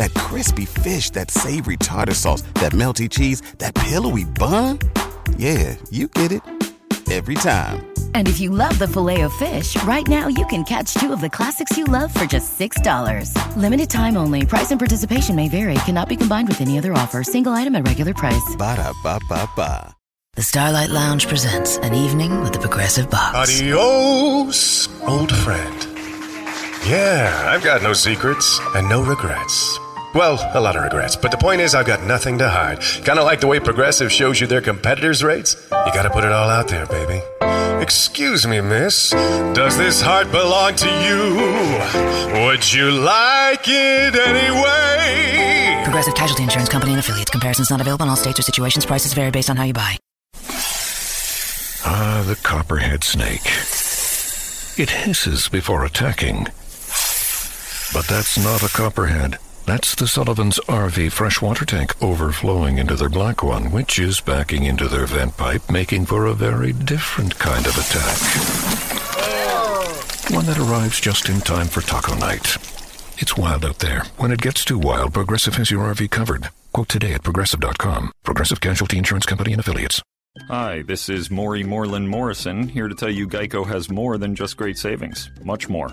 that crispy fish, that savory tartar sauce, that melty cheese, that pillowy bun. Yeah, you get it every time. And if you love the Filet-O-Fish, right now you can catch two of the classics you love for just $6. Limited time only. Price and participation may vary. Cannot be combined with any other offer. Single item at regular price. Ba da ba ba ba. The Starlight Lounge presents an evening with the Progressive Box. Adios, old friend. Yeah, I've got no secrets and no regrets. Well, a lot of regrets, but the point is, I've got nothing to hide. Kind of like the way Progressive shows you their competitors' rates. You gotta put it all out there, baby. Excuse me, miss. Does this heart belong to you? Would you like it anyway? Progressive Casualty Insurance Company and affiliates. Comparisons not available in all states or situations. Prices vary based on how you buy. Ah, the copperhead snake. It hisses before attacking. But that's not a copperhead. That's the Sullivan's RV freshwater tank overflowing into their black one, which is backing into their vent pipe, making for a very different kind of attack. One that arrives just in time for taco night. It's wild out there. When it gets too wild, Progressive has your RV covered. Quote today at progressive.com. Progressive Casualty Insurance Company and Affiliates. Hi, this is Maury Moreland Morrison, here to tell you Geico has more than just great savings. Much more.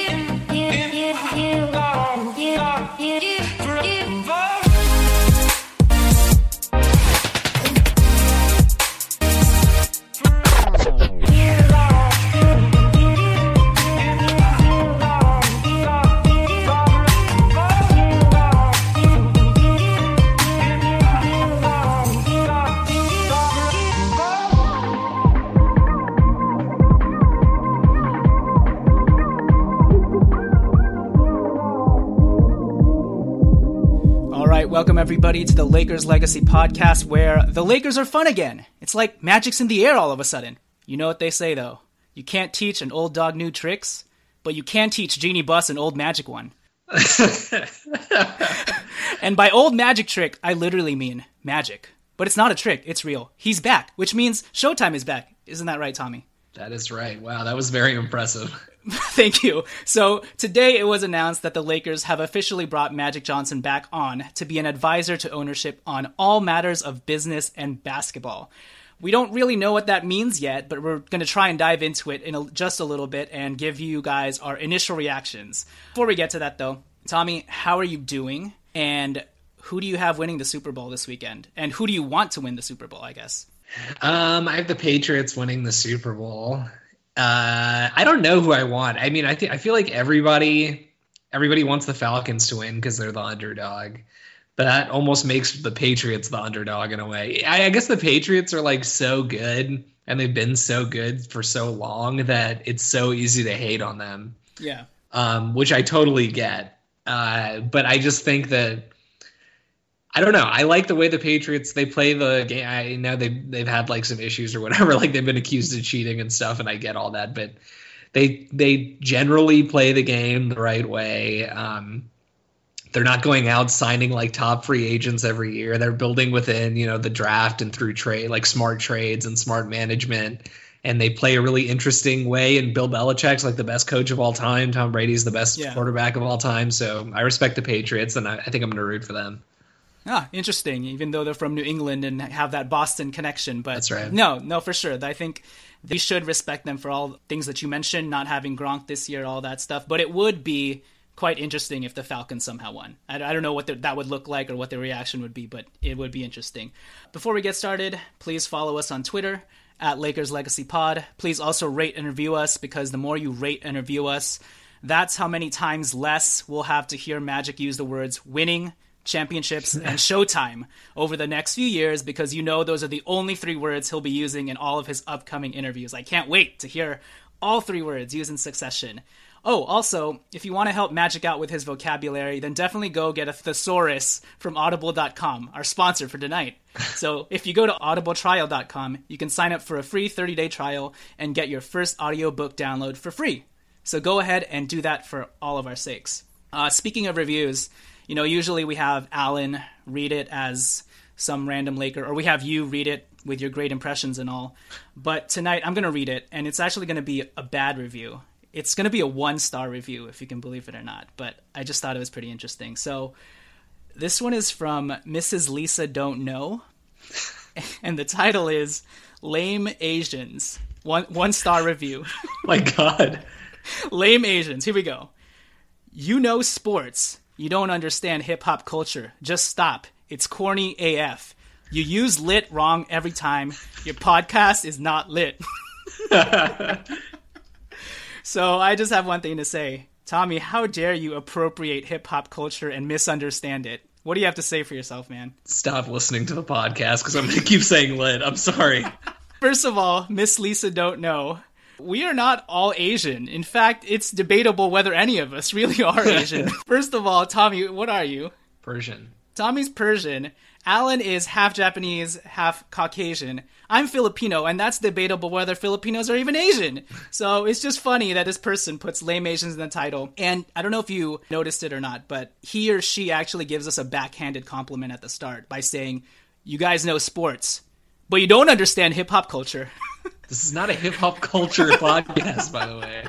Welcome everybody to the Lakers Legacy podcast where the Lakers are fun again. It's like magic's in the air all of a sudden. You know what they say though. You can't teach an old dog new tricks, but you can teach Jeanie Buss an old magic one. and by old magic trick, I literally mean magic. But it's not a trick, it's real. He's back, which means Showtime is back. Isn't that right, Tommy? That is right. Wow, that was very impressive. Thank you. So today it was announced that the Lakers have officially brought Magic Johnson back on to be an advisor to ownership on all matters of business and basketball. We don't really know what that means yet, but we're going to try and dive into it in a, just a little bit and give you guys our initial reactions. Before we get to that, though, Tommy, how are you doing? And who do you have winning the Super Bowl this weekend? And who do you want to win the Super Bowl, I guess? Um, I have the Patriots winning the Super Bowl. Uh, I don't know who I want. I mean, I think I feel like everybody everybody wants the Falcons to win because they're the underdog. But that almost makes the Patriots the underdog in a way. I, I guess the Patriots are like so good and they've been so good for so long that it's so easy to hate on them. Yeah. Um, which I totally get. Uh, but I just think that I don't know. I like the way the Patriots they play the game. I know they they've had like some issues or whatever. Like they've been accused of cheating and stuff, and I get all that. But they they generally play the game the right way. Um, they're not going out signing like top free agents every year. They're building within you know the draft and through trade like smart trades and smart management. And they play a really interesting way. And Bill Belichick's like the best coach of all time. Tom Brady's the best Yeah. quarterback of all time. So I respect the Patriots, and I, I think I'm going to root for them. Ah, interesting. Even though they're from New England and have that Boston connection, but That's right. No, no, for sure. I think we should respect them for all things that you mentioned, not having Gronk this year, all that stuff. But it would be quite interesting if the Falcons somehow won. I, I don't know what the, that would look like or what the reaction would be, but it would be interesting. Before we get started, please follow us on Twitter at Lakers Legacy Pod. Please also rate and review us because the more you rate and review us, that's how many times less we'll have to hear Magic use the words winning, championships, and showtime over the next few years because you know those are the only three words he'll be using in all of his upcoming interviews. I can't wait to hear all three words used in succession. Oh, also, if you want to help Magic out with his vocabulary, then definitely go get a thesaurus from audible.com, our sponsor for tonight. so if you go to audibletrial.com, you can sign up for a free 30 day trial and get your first audiobook download for free. So go ahead and do that for all of our sakes. Uh, speaking of reviews, you know, usually we have Alan read it as some random Laker, or we have you read it with your great impressions and all. But tonight I'm going to read it, and it's actually going to be a bad review. It's going to be a one star review if you can believe it or not but i just thought it was pretty interesting. So this one is from mrs lisa don't know and the title is lame asians. One one star review. My god. Lame asians here we go. You know sports you don't understand hip-hop culture just stop it's corny af you use lit wrong every time your podcast is not lit so I just have one thing to say. Tommy, how dare you appropriate hip hop culture and misunderstand it? What do you have to say for yourself, man? Stop listening to the podcast because I'm going to keep saying lit. I'm sorry. First of all, Miss Lisa don't know. We are not all Asian. In fact, it's debatable whether any of us really are Asian. First of all, Tommy, what are you? Persian. Tommy's Persian. Alan is half Japanese, half Caucasian. I'm Filipino, and that's debatable whether Filipinos are even Asian. So it's just funny that this person puts lame Asians in the title. And I don't know if you noticed it or not, but he or she actually gives us a backhanded compliment at the start by saying, You guys know sports, but you don't understand hip hop culture. this is not a hip hop culture podcast, by the way.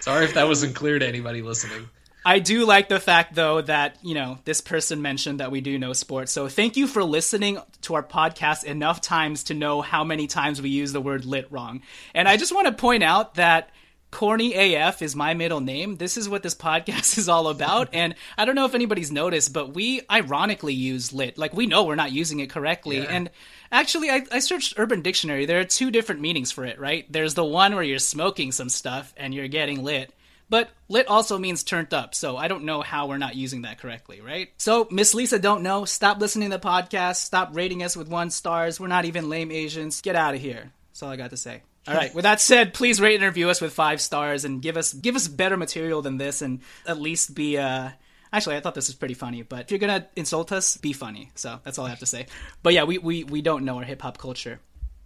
Sorry if that wasn't clear to anybody listening. I do like the fact, though, that, you know, this person mentioned that we do know sports. So thank you for listening to our podcast enough times to know how many times we use the word lit wrong. And I just want to point out that Corny AF is my middle name. This is what this podcast is all about. And I don't know if anybody's noticed, but we ironically use lit. Like we know we're not using it correctly. Yeah. And actually, I, I, searched Urban Dictionary. There are two different meanings for it, right? There's the one where you're smoking some stuff and you're getting lit. But lit also means turned up, so I don't know how we're not using that correctly, right? So, Miss Lisa don't know. Stop listening to the podcast. Stop rating us with one stars. We're not even lame Asians. Get out of here. That's all I got to say. All right. With that said, please rate and review us with five stars and give us give us better material than this, and at least be. Uh, actually, I thought this was pretty funny. But if you're gonna insult us, be funny. So that's all I have to say. But yeah, we we we don't know our hip hop culture.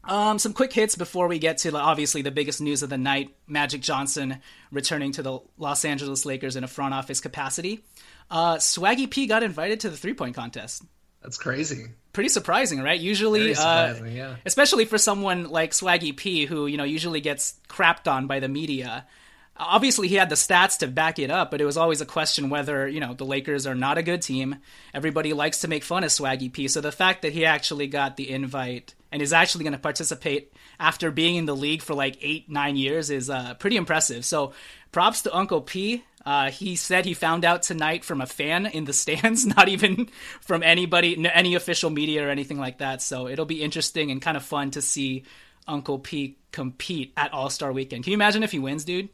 Um, some quick hits before we get to obviously the biggest news of the night: Magic Johnson returning to the Los Angeles Lakers in a front office capacity. Uh, Swaggy P got invited to the three point contest. That's crazy. Pretty surprising, right? Usually, uh, yeah. especially for someone like Swaggy P, who you know usually gets crapped on by the media. Obviously, he had the stats to back it up, but it was always a question whether you know the Lakers are not a good team. Everybody likes to make fun of Swaggy P, so the fact that he actually got the invite and is actually going to participate after being in the league for like eight, nine years is uh, pretty impressive. So props to Uncle P. Uh, he said he found out tonight from a fan in the stands, not even from anybody, any official media or anything like that. So it'll be interesting and kind of fun to see Uncle P compete at All Star Weekend. Can you imagine if he wins, dude?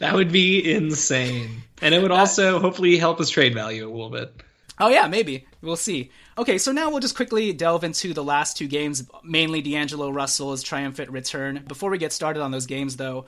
That would be insane, and it would also hopefully help his trade value a little bit. Oh yeah, maybe we'll see. Okay, so now we'll just quickly delve into the last two games, mainly D'Angelo Russell's triumphant return. Before we get started on those games, though,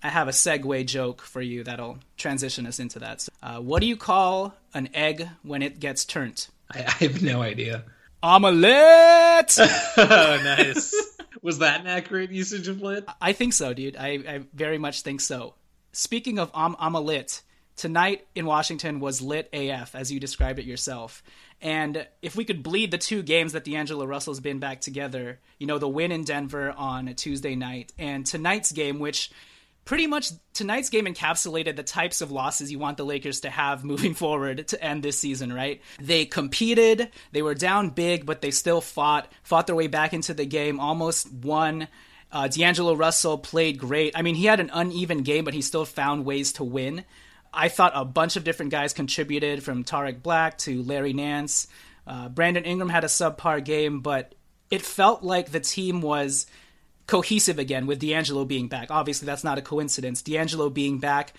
I have a segue joke for you that'll transition us into that. So, uh, what do you call an egg when it gets turned? I, I have no idea. Omelette. oh, nice. Was that an accurate usage of lit? I think so, dude. I, I very much think so. Speaking of om- omelette, tonight in Washington was lit AF, as you described it yourself. And if we could bleed the two games that D'Angelo Russell's been back together, you know, the win in Denver on a Tuesday night and tonight's game, which pretty much tonight's game encapsulated the types of losses you want the Lakers to have moving forward to end this season, right? They competed, they were down big, but they still fought, fought their way back into the game, almost won. Uh, D'Angelo Russell played great. I mean, he had an uneven game, but he still found ways to win. I thought a bunch of different guys contributed from Tarik Black to Larry Nance. Uh, Brandon Ingram had a subpar game, but it felt like the team was cohesive again with D'Angelo being back. Obviously, that's not a coincidence. D'Angelo being back,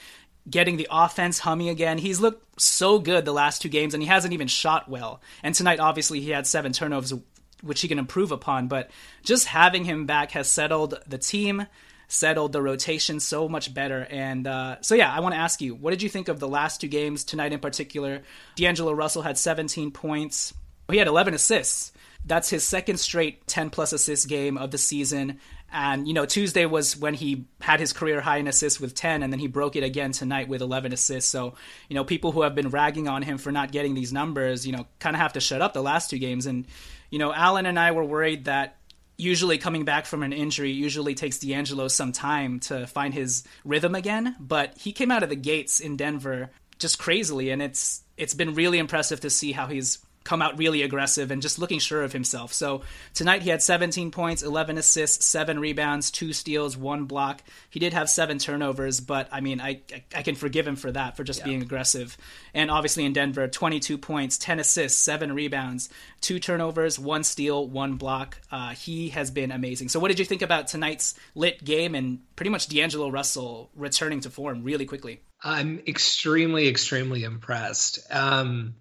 getting the offense humming again. He's looked so good the last two games, and he hasn't even shot well. And tonight, obviously, he had seven turnovers, which he can improve upon. But just having him back has settled the team, settled the rotation so much better. And uh, so, yeah, I want to ask you, what did you think of the last two games, tonight in particular? D'Angelo Russell had 17 points, he had 11 assists. That's his second straight 10 plus assist game of the season. And, you know, Tuesday was when he had his career high in assists with 10, and then he broke it again tonight with 11 assists. So, you know, people who have been ragging on him for not getting these numbers, you know, kind of have to shut up the last two games. And, you know, Alan and I were worried that usually coming back from an injury usually takes D'Angelo some time to find his rhythm again. But he came out of the gates in Denver just crazily, and it's it's been really impressive to see how he's come out really aggressive and just looking sure of himself. So tonight he had 17 points, 11 assists, seven rebounds, two steals, one block. He did have seven turnovers, but I mean, I I, can forgive him for that for just yeah. being aggressive. And obviously in Denver, 22 points, 10 assists, seven rebounds, two turnovers, one steal, one block. Uh, he has been amazing. So what did you think about tonight's lit game and pretty much D'Angelo Russell returning to form really quickly? I'm extremely, extremely impressed. Um,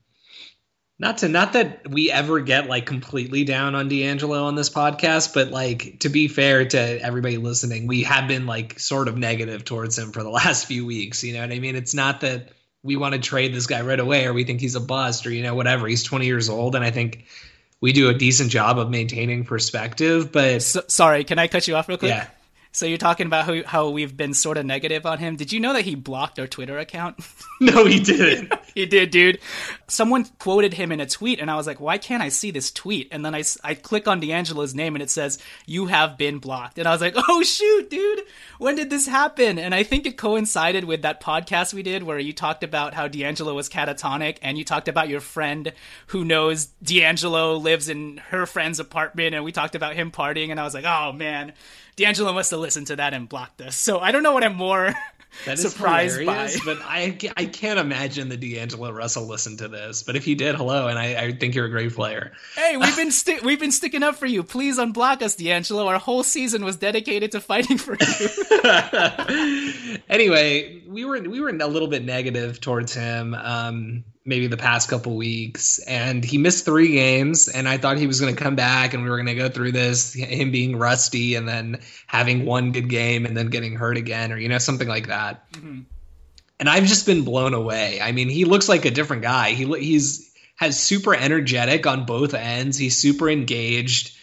not to not that we ever get like completely down on D'Angelo on this podcast, but like to be fair to everybody listening, we have been like sort of negative towards him for the last few weeks. You know what I mean? It's not that we want to trade this guy right away or we think he's a bust or you know whatever. He's 20 years old, and I think we do a decent job of maintaining perspective. But so, sorry, can I cut you off real quick? Yeah. So you're talking about how, how we've been sort of negative on him. Did you know that he blocked our Twitter account? no, he didn't. he did, dude. Someone quoted him in a tweet, and I was like, why can't I see this tweet? And then I, I click on D'Angelo's name, and it says, you have been blocked. And I was like, oh, shoot, dude. When did this happen? And I think it coincided with that podcast we did where you talked about how D'Angelo was catatonic, and you talked about your friend who knows D'Angelo lives in her friend's apartment, and we talked about him partying, and I was like, oh, man D'Angelo must have listened to that and blocked us. So I don't know what I'm more that surprised by. But I, I can't imagine that D'Angelo Russell listened to this. But if he did, hello, and I, I think you're a great player. Hey, we've been sti- we've been sticking up for you. Please unblock us, D'Angelo. Our whole season was dedicated to fighting for you. anyway, we were we were a little bit negative towards him. Um, maybe the past couple weeks and he missed three games and i thought he was going to come back and we were going to go through this him being rusty and then having one good game and then getting hurt again or you know something like that. Mm-hmm. and i've just been blown away. I mean he looks like a different guy. He he's has super energetic on both ends. He's super engaged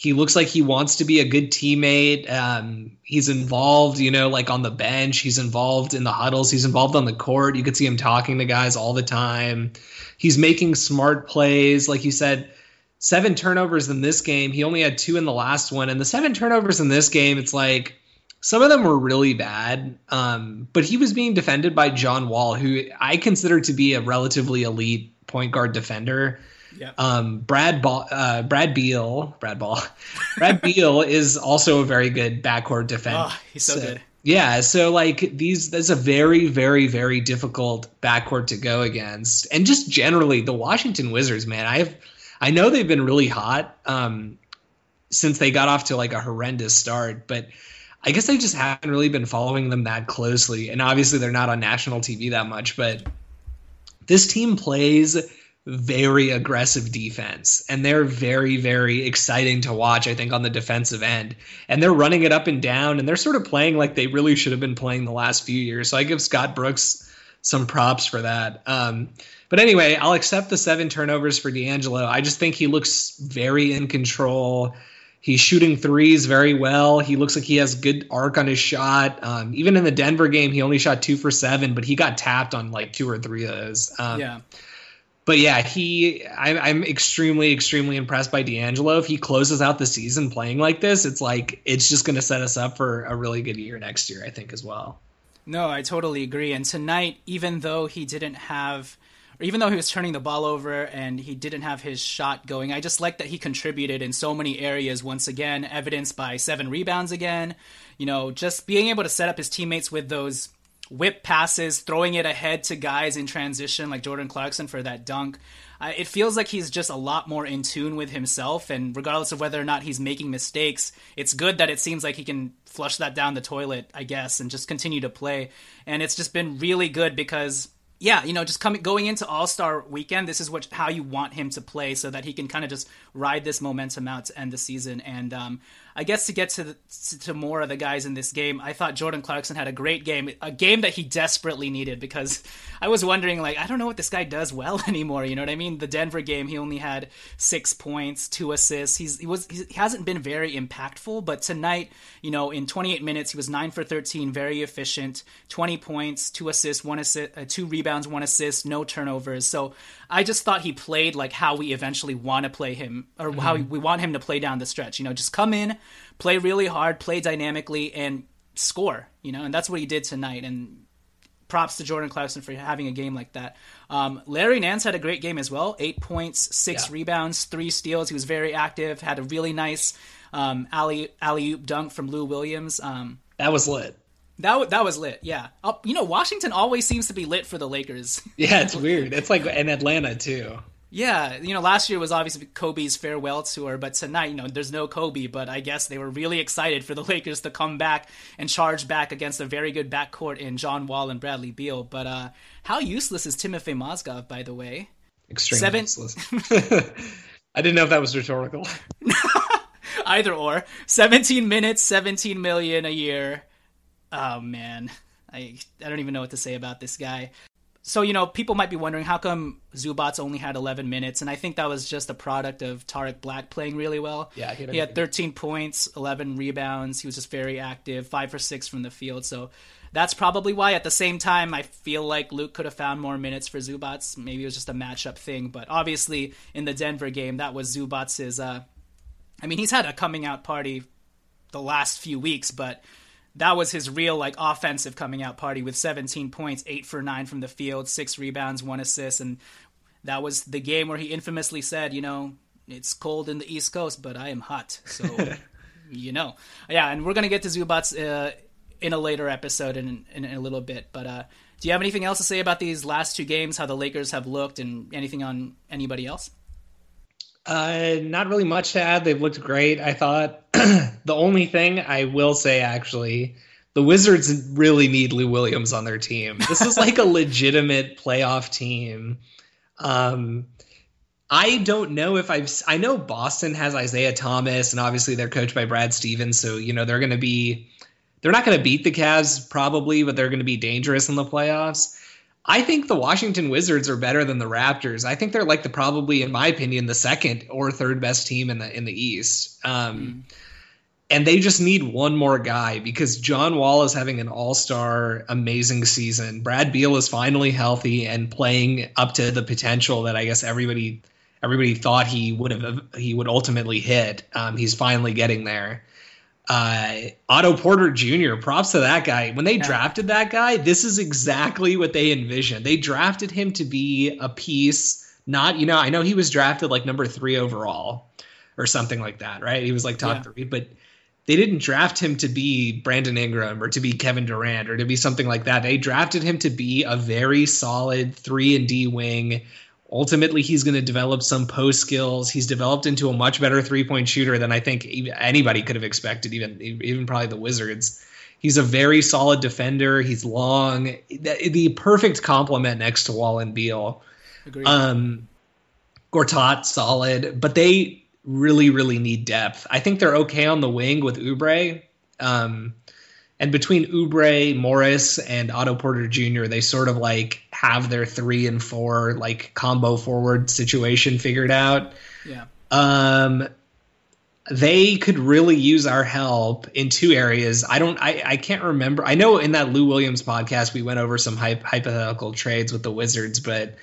he looks like he wants to be a good teammate. Um, he's involved, you know, like on the bench. He's involved in the huddles. He's involved on the court. You could see him talking to guys all the time. He's making smart plays. Like you said, seven turnovers in this game. He only had two in the last one. And the seven turnovers in this game, it's like some of them were really bad. Um, but he was being defended by John Wall, who I consider to be a relatively elite point guard defender. Yeah. Um, Brad Ball, uh, Brad Beal, Brad Ball, Brad Beal is also a very good backcourt defender. Oh, he's so, so good. Yeah, so like these, that's a very, very, very difficult backcourt to go against, and just generally the Washington Wizards, man. I have, I know they've been really hot um, since they got off to like a horrendous start, but I guess I just haven't really been following them that closely. And obviously, they're not on national TV that much, but this team plays very aggressive defense. And they're very very exciting to watch i think on the defensive end. And they're running it up and down and they're sort of playing like they really should have been playing the last few years. So i give scott brooks some props for that. Um, but anyway i'll accept the seven turnovers for d'angelo. I just think he looks very in control. He's shooting threes very well. He looks like he has good arc on his shot. Um, even in the denver game he only shot two for seven but he got tapped on like two or three of those. Um, yeah but yeah, he I, am extremely extremely impressed by D'Angelo. If he closes out the season playing like this, it's like it's just going to set us up for a really good year next year, I think as well. No, I totally agree. And tonight, even though he didn't have, or even though he was turning the ball over and he didn't have his shot going, I just like that he contributed in so many areas. Once again, evidenced by seven rebounds again. You know, just being able to set up his teammates with those whip passes, throwing it ahead to guys in transition like Jordan Clarkson for that dunk. Uh, it feels like he's just a lot more in tune with himself, and regardless of whether or not he's making mistakes, it's good that it seems like he can flush that down the toilet, I guess, and just continue to play. And it's just been really good because yeah, you know, just coming going into All Star Weekend, this is what how you want him to play, so that he can kind of just ride this momentum out to end the season. And um, I guess to get to the, to more of the guys in this game, I thought Jordan Clarkson had a great game, a game that he desperately needed because I was wondering like I don't know what this guy does well anymore. You know what I mean? The Denver game, he only had six points, two assists. He's he was he hasn't been very impactful, but tonight, you know, in 28 minutes, he was nine for 13, very efficient, 20 points, two assists, one assist, uh, two rebounds, one assist, no turnovers. So I just thought he played like how we eventually want to play him, or mm-hmm. how we want him to play down the stretch. You know, just come in play really hard, play dynamically, and score. You know, and that's what he did tonight. And props to Jordan Clarkson for having a game like that. Um, Larry Nance had a great game as well. Eight points, six yeah. rebounds, three steals. He was very active. Had a really nice um, alley alley oop dunk from Lou Williams. Um, that was lit. That that was lit. Yeah. Uh, you know, Washington always seems to be lit for the Lakers. yeah, it's weird. It's like in Atlanta too. Yeah, you know, last year was obviously Kobe's farewell tour, but tonight, you know, there's no Kobe, but I guess they were really excited for the Lakers to come back and charge back against a very good backcourt in John Wall and Bradley Beal. But uh, how useless is Timofey Mozgov, by the way? Extremely Seven... useless. I didn't know if that was rhetorical. Either or. 17 minutes, 17 million a year. Oh man. I I don't even know what to say about this guy so you know people might be wondering how come Zubac only had 11 minutes and I think that was just a product of Tarik Black playing really well. Yeah, he, he had 13 points, 11 rebounds. He was just very active, 5 for 6 from the field. So that's probably why at the same time I feel like Luke could have found more minutes for Zubac. Maybe it was just a matchup thing, but obviously in the Denver game that was Zubac's uh I mean, he's had a coming out party the last few weeks, but that was his real like offensive coming out party with 17 points, 8 for 9 from the field, 6 rebounds, 1 assist and that was the game where he infamously said, you know, it's cold in the East Coast, but I am hot. So, you know. Yeah, and we're going to get to Zubac uh, in a later episode in, in, in, a little bit, but uh, do you have anything else to say about these last two games, how the Lakers have looked and anything on anybody else? Uh, not really much to add. They've looked great. I thought the only thing I will say actually, the Wizards really need Lou Williams on their team. This is like a legitimate playoff team. Um, I don't know if I've. I know Boston has Isaiah Thomas, and obviously they're coached by Brad Stevens, so you know they're going to be. They're not going to beat the Cavs probably, but they're going to be dangerous in the playoffs. I think the Washington Wizards are better than the Raptors. I think they're like the probably, in my opinion, the second or third best team in the in the East. Um, mm. And they just need one more guy because John Wall is having an all star, amazing season. Brad Beal is finally healthy and playing up to the potential that I guess everybody everybody thought he would have he would ultimately hit. Um, he's finally getting there uh, Otto Porter Jr. Props to that guy. When they yeah. drafted that guy, this is exactly what they envisioned. They drafted him to be a piece, not you know. I know he was drafted like number three overall or something like that, right? He was like top yeah. three, but they didn't draft him to be Brandon Ingram or to be Kevin Durant or to be something like that. They drafted him to be a very solid three and D wing ultimately he's going to develop some post skills. He's developed into a much better three point shooter than I think anybody could have expected, even even probably the Wizards. He's a very solid defender. He's long, the, the perfect complement next to Wall and Beal. Agreed. Um, Gortat solid, but they really really need depth. I think they're okay on the wing with Oubre. Um, and between Oubre, Morris, and Otto Porter Jr., they sort of like have their three and four like combo forward situation figured out. Yeah. Um, they could really use our help in two areas. I don't, I, I can't remember. I know in that Lou Williams podcast we went over some hypothetical trades with the Wizards, but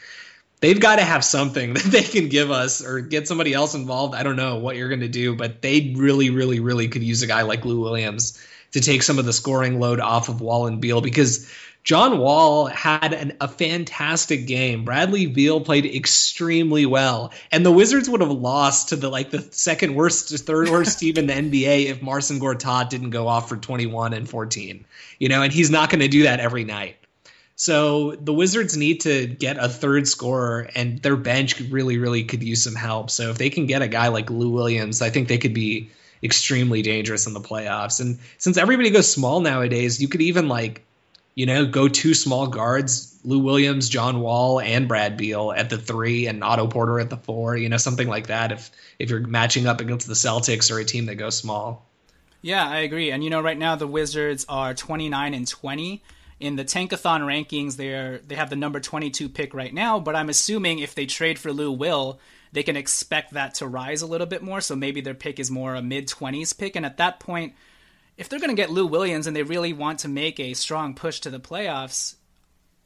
they've got to have something that they can give us or get somebody else involved. I don't know what you're going to do, but they really, really, really could use a guy like Lou Williams to take some of the scoring load off of Wall and Beal because John Wall had an, a fantastic game. Bradley Beal played extremely well, and the Wizards would have lost to the like the second worst, to third worst team in the NBA if Marcin Gortat didn't go off for 21 and 14. You know, and he's not going to do that every night. So the Wizards need to get a third scorer, and their bench really, really could use some help. So if they can get a guy like Lou Williams, I think they could be extremely dangerous in the playoffs. And since everybody goes small nowadays, you could even like you know, go two small guards, Lou Williams, John Wall, and Brad Beal at the three, and Otto Porter at the four. You know, something like that. If if you're matching up against the Celtics or a team that goes small. Yeah, I agree. And you know, right now the Wizards are 29 and 20 in the Tankathon rankings. They're they have the number 22 pick right now, but I'm assuming if they trade for Lou Will, they can expect that to rise a little bit more. So maybe their pick is more a mid 20s pick, and at that point if they're going to get Lou Williams and they really want to make a strong push to the playoffs,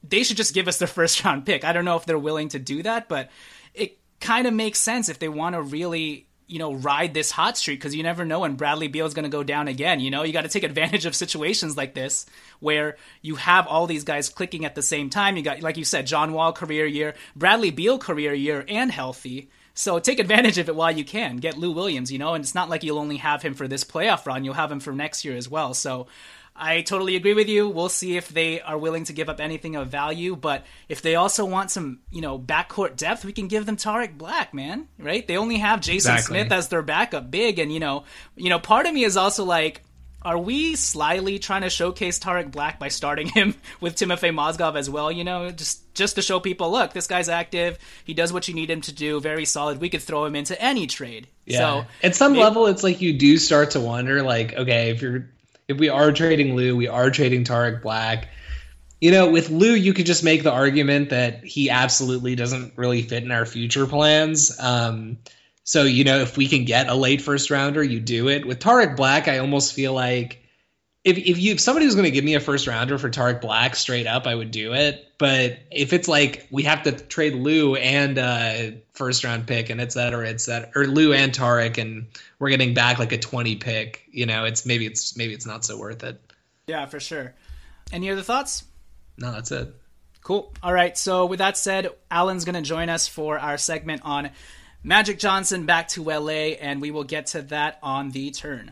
they should just give us their first round pick. I don't know if they're willing to do that, but it kind of makes sense if they want to really, you know, ride this hot streak because you never know when Bradley Beal is going to go down again. You know, you got to take advantage of situations like this where you have all these guys clicking at the same time. You got, like you said, John Wall career year, Bradley Beal career year, and healthy. So take advantage of it while you can. Get Lou Williams, you know, and it's not like you'll only have him for this playoff run, you'll have him for next year as well. So I totally agree with you. We'll see if they are willing to give up anything of value, but if they also want some, you know, backcourt depth, we can give them Tarik Black, man. Right? They only have Jason exactly. Smith as their backup big, and you know, you know, part of me is also like, are we slyly trying to showcase Tarik Black by starting him with Timofey Mozgov as well? You know, just just to show people, look, this guy's active. He does what you need him to do. Very solid. We could throw him into any trade. Yeah. So at some level, it's like you do start to wonder, like, okay, if you're if we are trading Lou, we are trading Tarik Black. You know, with Lou, you could just make the argument that he absolutely doesn't really fit in our future plans. Um, so, you know, if we can get a late first rounder, you do it. With Tarik Black, I almost feel like if if you if somebody was going to give me a first rounder for Tarik Black straight up, I would do it. But if it's like we have to trade Lou and uh, first round pick and et cetera, et cetera, or Lou and Tarik, and we're getting back like a twenty pick, you know, it's maybe it's maybe it's not so worth it. Yeah, for sure. Any other thoughts? No, that's it. Cool. All right. So with that said, Alan's going to join us for our segment on Magic Johnson back to LA, and we will get to that on the turn.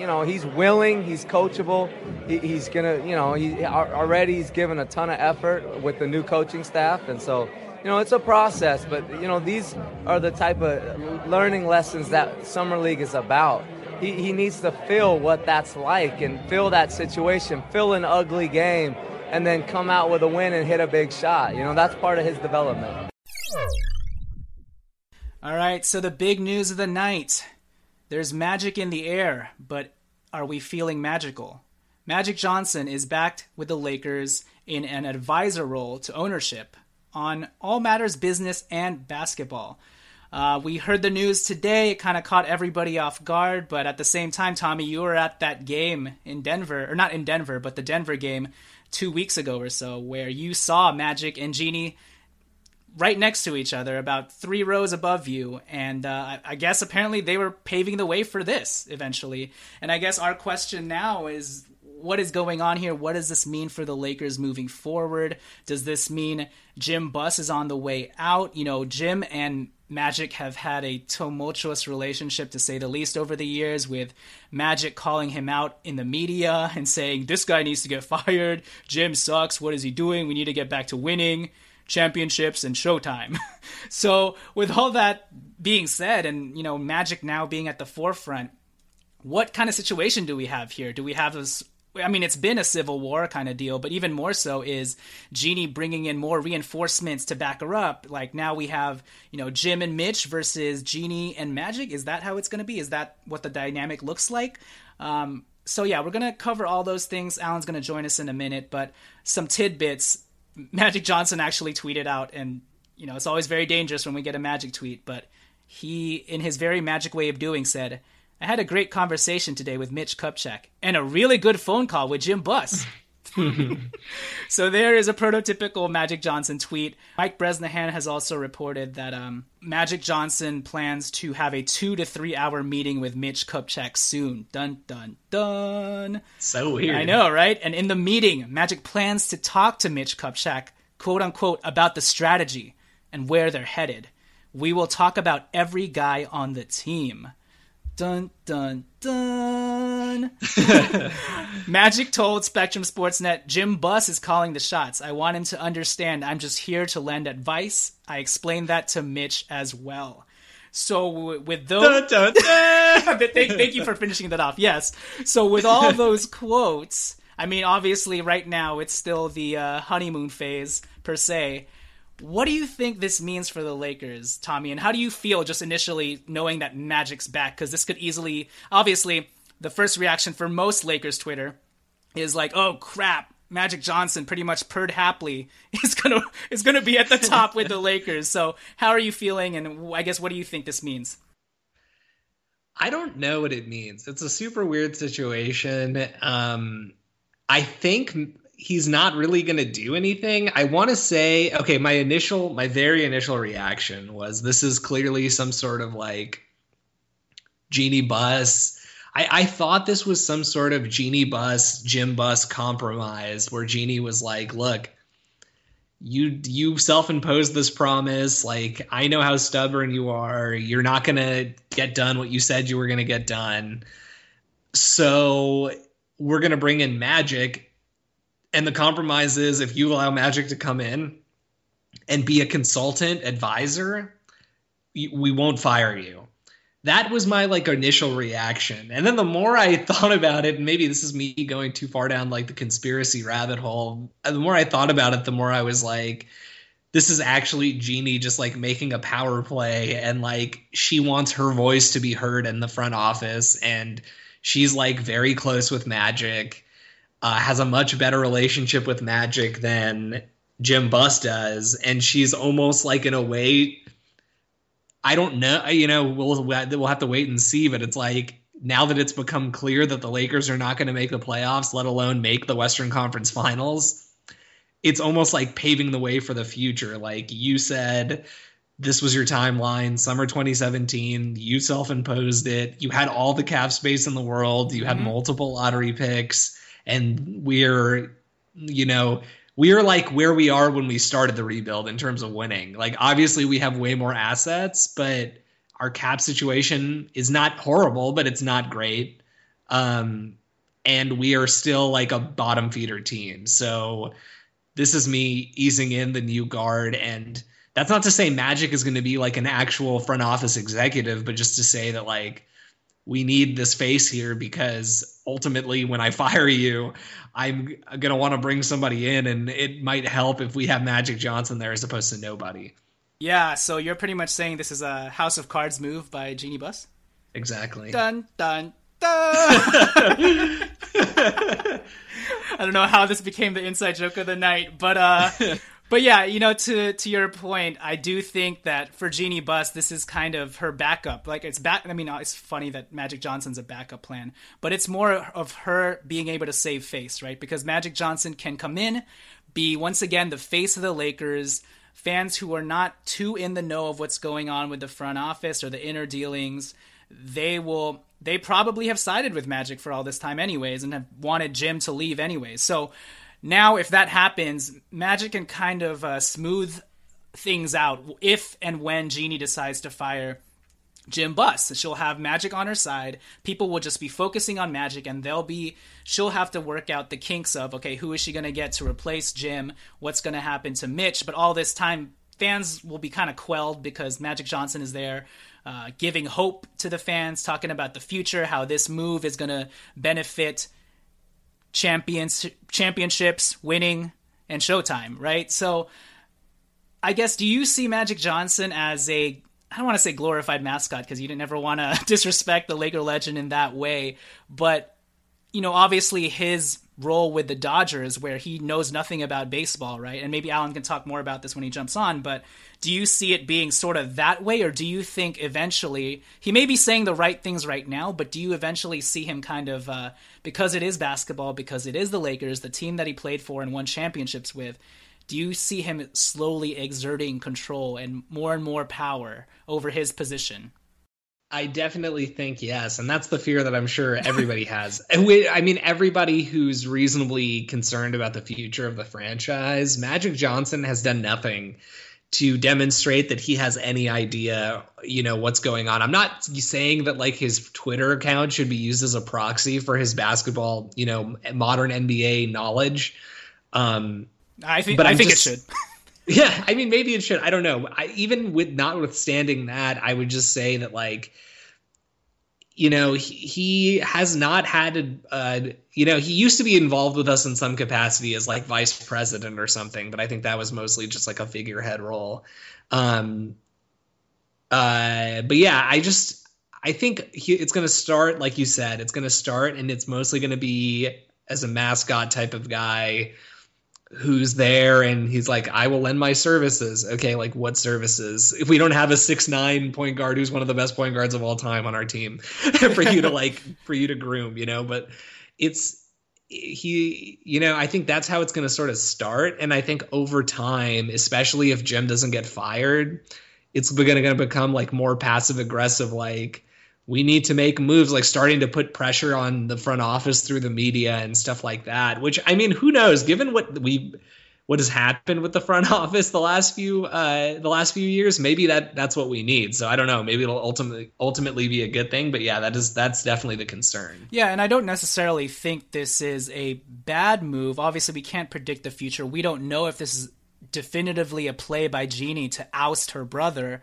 You know, he's willing, he's coachable, he, he's gonna, you know, he already he's given a ton of effort with the new coaching staff, and so you know, it's a process, but you know, these are the type of learning lessons that summer league is about. He, he needs to feel what that's like and feel that situation, feel an ugly game, and then come out with a win and hit a big shot. You know, that's part of his development. All right, so the big news of the night. There's magic in the air, but are we feeling magical? Magic Johnson is backed with the Lakers in an advisor role to ownership on all matters business and basketball. Uh, we heard the news today. It kind of caught everybody off guard, but at the same time, Tommy, you were at that game in Denver, or not in Denver, but the Denver game two weeks ago or so, where you saw Magic and Jeanie right next to each other, about three rows above you. And uh, I guess apparently they were paving the way for this eventually. And I guess our question now is what is going on here? What does this mean for the Lakers moving forward? Does this mean Jim Buss is on the way out? You know, Jim and Magic have had a tumultuous relationship, to say the least, over the years, with Magic calling him out in the media and saying, This guy needs to get fired. Jim sucks. What is he doing? We need to get back to winning championships and showtime. so, with all that being said, and, you know, Magic now being at the forefront, what kind of situation do we have here? Do we have this I mean, it's been a civil war kind of deal, but even more so is Jeanie bringing in more reinforcements to back her up. Like now we have, you know, Jim and Mitch versus Jeanie and Magic. Is that how it's going to be? Is that what the dynamic looks like? Um, so yeah, we're going to cover all those things. Alan's going to join us in a minute, but some tidbits. Magic Johnson actually tweeted out, and you know, it's always very dangerous when we get a Magic tweet, but he, in his very magic way of doing, said I had a great conversation today with Mitch Kupchak and a really good phone call with Jim Buss. so there is a prototypical Magic Johnson tweet. Mike Bresnahan has also reported that um, Magic Johnson plans to have a two to three hour meeting with Mitch Kupchak soon. Dun dun dun. So weird. I know, right? And in the meeting, Magic plans to talk to Mitch Kupchak, quote unquote, about the strategy and where they're headed. We will talk about every guy on the team. Dun dun dun. Magic told Spectrum Sportsnet Jim Buss is calling the shots. I want him to understand I'm just here to lend advice. I explained that to Mitch as well. So with those, dun, dun, dun. thank, thank you for finishing that off. Yes. So with all those quotes, I mean, obviously, right now it's still the uh, honeymoon phase per se. What do you think this means for the Lakers, Tommy? And how do you feel just initially knowing that Magic's back? Because this could easily, obviously, the first reaction for most Lakers Twitter is like, "Oh crap, Magic Johnson pretty much purred happily is gonna is gonna be at the top with the Lakers." So, how are you feeling? And I guess what do you think this means? I don't know what it means. It's a super weird situation. Um, I think he's not really going to do anything. I want to say, okay, my initial, my very initial reaction was this is clearly some sort of like Jeanie Buss. I, I thought this was some sort of Jeanie Buss, Jim Buss compromise where Jeanie was like, look, you you self-imposed this promise like i know how stubborn you are you're not going to get done what you said you were going to get done so we're going to bring in magic and the compromise is if you allow Magic to come in and be a consultant advisor, we won't fire you. That was my like initial reaction. And then the more I thought about it, and maybe this is me going too far down like the conspiracy rabbit hole, the more I thought about it, the more I was like, this is actually Jeanie just like making a power play and like she wants her voice to be heard in the front office and she's like very close with Magic uh, has a much better relationship with Magic than Jim Buss does, and she's almost like in a way. I don't know. You know, we'll we'll have to wait and see. But it's like now that it's become clear that the Lakers are not going to make the playoffs, let alone make the Western Conference Finals, it's almost like paving the way for the future. Like you said, this was your timeline, summer 2017. You self-imposed it. You had all the cap space in the world. You had mm-hmm. multiple lottery picks and we're you know we're like where we are when we started the rebuild in terms of winning. Like obviously we have way more assets, but our cap situation is not horrible, but it's not great. Um, and we are still like a bottom feeder team. So this is me easing in the new guard and that's not to say Magic is going to be like an actual front office executive, but just to say that like we need this face here because ultimately when I fire you, I'm going to want to bring somebody in and it might help if we have Magic Johnson there as opposed to nobody. Yeah, so you're pretty much saying this is a House of Cards move by Jeanie Buss? Exactly. Dun dun dun. I don't know how this became the inside joke of the night, but uh but yeah, you know, to to your point, I do think that for Jeanie Buss, this is kind of her backup. Like it's back. I mean, uh, it's funny that Magic Johnson's a backup plan, but it's more of her being able to save face, right? Because Magic Johnson can come in, be once again the face of the Lakers. Fans who are not too in the know of what's going on with the front office or the inner dealings, they will they probably have sided with Magic for all this time anyways and have wanted Jim to leave anyways. So now if that happens, Magic can kind of uh, smooth things out if and when Jeanie decides to fire Jim Buss. She'll have Magic on her side. People will just be focusing on Magic, and they'll be. She'll have to work out the kinks of okay, who is she going to get to replace Jim? What's going to happen to Mitch? But all this time, fans will be kind of quelled because Magic Johnson is there. Uh, giving hope to the fans, talking about the future, how this move is going to benefit champions, championships, winning, and Showtime, right? So, I guess, do you see Magic Johnson as a I don't want to say glorified mascot because you didn't ever want to disrespect the Laker legend in that way, but you know, obviously his role with the Dodgers where he knows nothing about baseball, right? And maybe Alan can talk more about this when he jumps on, but do you see it being sort of that way or do you think eventually he may be saying the right things right now, but do you eventually see him kind of uh, because it is basketball, because it is the Lakers, the team that he played for and won championships with, do you see him slowly exerting control and more and more power over his position? I definitely think yes, and that's the fear that I'm sure everybody has. And we, I mean, everybody who's reasonably concerned about the future of the franchise, Magic Johnson has done nothing to demonstrate that he has any idea, you know, what's going on. I'm not saying that like his Twitter account should be used as a proxy for his basketball, you know, modern NBA knowledge. Um, I think but I think just, it should. yeah, I mean, maybe it should. I don't know. I, even with notwithstanding that, I would just say that like, you know, he, he has not had a, uh, you know, he used to be involved with us in some capacity as like vice president or something, but I think that was mostly just like a figurehead role. Um, uh, but yeah, I just I think he, it's going to start like you said. It's going to start, and it's mostly going to be as a mascot type of guy who's there and he's like i will lend my services. Okay like what services? If we don't have a six nine point guard who's one of the best point guards of all time on our team for you to like for you to groom you know? But it's he you know i think that's how it's going to sort of start. And i think over time especially if jim doesn't get fired it's going to become like more passive aggressive like we need to make moves like starting to put pressure on the front office through the media and stuff like that which i mean who knows? Given what we what has happened with the front office the last few uh the last few years maybe that that's what we need. So i don't know. Maybe it'll ultimately ultimately be a good thing but yeah that is that's definitely the concern. Yeah and i don't necessarily think this is a bad move. Obviously we can't predict the future. We don't know if this is definitively a play by Jeanie to oust her brother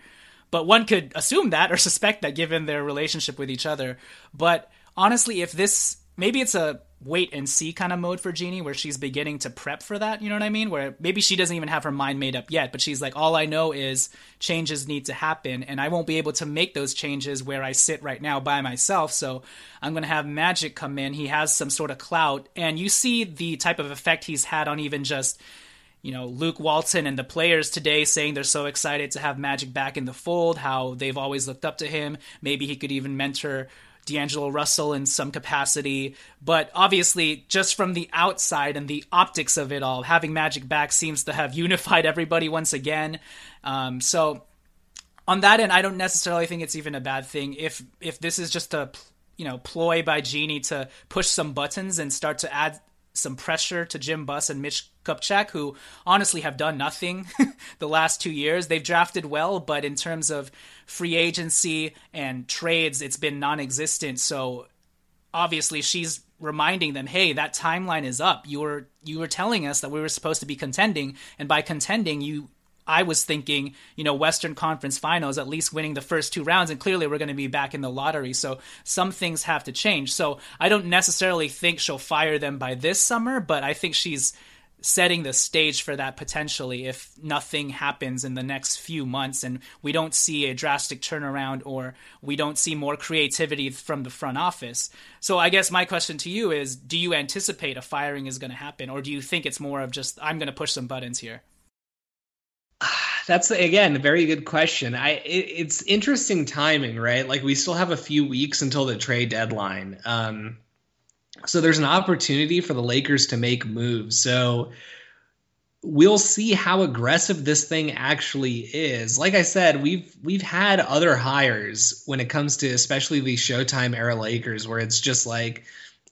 but one could assume that or suspect that given their relationship with each other. But honestly, if this maybe it's a wait and see kind of mode for Jeanie where she's beginning to prep for that, you know what I mean? Where maybe she doesn't even have her mind made up yet, but she's like, all I know is changes need to happen, and I won't be able to make those changes where I sit right now by myself. So I'm going to have Magic come in. He has some sort of clout, and you see the type of effect he's had on even just you know, Luke Walton and the players today saying they're so excited to have Magic back in the fold, how they've always looked up to him. Maybe he could even mentor D'Angelo Russell in some capacity. But obviously, just from the outside and the optics of it all, having Magic back seems to have unified everybody once again. Um, so on that end, I don't necessarily think it's even a bad thing. If if this is just a you know ploy by Jeanie to push some buttons and start to add some pressure to Jim Buss and Mitch Kupchak, who honestly have done nothing the last two years. They've drafted well, but in terms of free agency and trades, it's been non existent. So obviously she's reminding them, hey, that timeline is up. You were you were telling us that we were supposed to be contending, and by contending, you I was thinking, you know, Western Conference Finals, at least winning the first two rounds, and clearly we're going to be back in the lottery. So some things have to change. So I don't necessarily think she'll fire them by this summer, but I think she's setting the stage for that potentially if nothing happens in the next few months and we don't see a drastic turnaround or we don't see more creativity from the front office. So I guess my question to you is do you anticipate a firing is going to happen or do you think it's more of just I'm going to push some buttons here? That's again a very good question. I it, it's interesting timing, right? Like we still have a few weeks until the trade deadline. Um, so there's an opportunity for the Lakers to make moves. So we'll see how aggressive this thing actually is. Like I said, we've we've had other hires when it comes to especially these Showtime era Lakers where it's just like,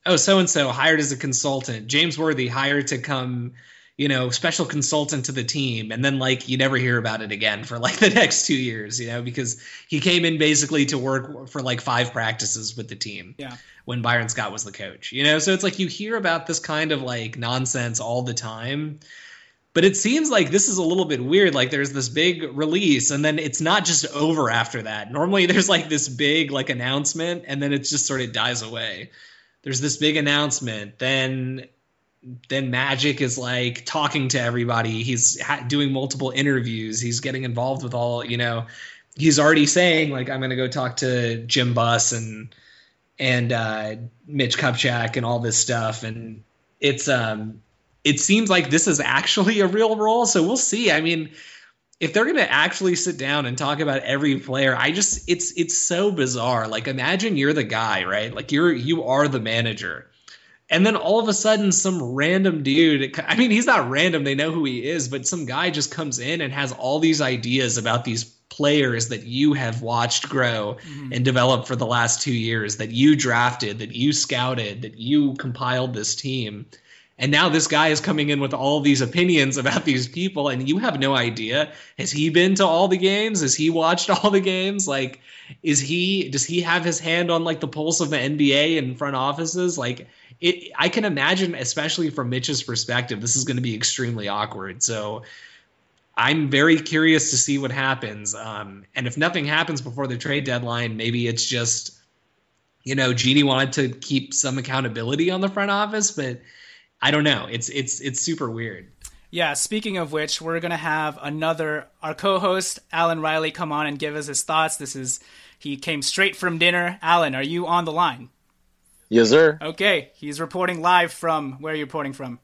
oh, so and so hired as a consultant, James Worthy hired to come you know, special consultant to the team. And then like you never hear about it again for like the next two years, you know, because he came in basically to work for like five practices with the team. Yeah. When Byron Scott was the coach, you know, so it's like you hear about this kind of like nonsense all the time. But it seems like this is a little bit weird. Like there's this big release, and then it's not just over after that. Normally there's like this big like announcement, and then it just sort of dies away. There's this big announcement, then then Magic is like talking to everybody. He's ha- doing multiple interviews. He's getting involved with all, you know, he's already saying like I'm going to go talk to Jim Buss and and uh, Mitch Kupchak and all this stuff. And it's um it seems like this is actually a real role. So we'll see. I mean, if they're going to actually sit down and talk about every player, I just it's it's so bizarre. Like imagine you're the guy, right? Like you're you are the manager and then all of a sudden, some random dude, I mean, he's not random, they know who he is, but some guy just comes in and has all these ideas about these players that you have watched grow mm-hmm. and develop for the last two years, that you drafted, that you scouted, that you compiled this team. And now this guy is coming in with all these opinions about these people, and you have no idea. Has he been to all the games? Has he watched all the games? Like, is he does he have his hand on like the pulse of the NBA and front offices? Like, it, I can imagine, especially from Mitch's perspective, this is going to be extremely awkward. So I'm very curious to see what happens. Um, and if nothing happens before the trade deadline, maybe it's just, you know, Jeanie wanted to keep some accountability on the front office, but I don't know. It's it's it's super weird. Yeah, speaking of which, we're going to have another our co-host Alan Riley come on and give us his thoughts. This is he came straight from dinner. Alan, are you on the line? Yes, sir. Okay, he's reporting live from where are you reporting from?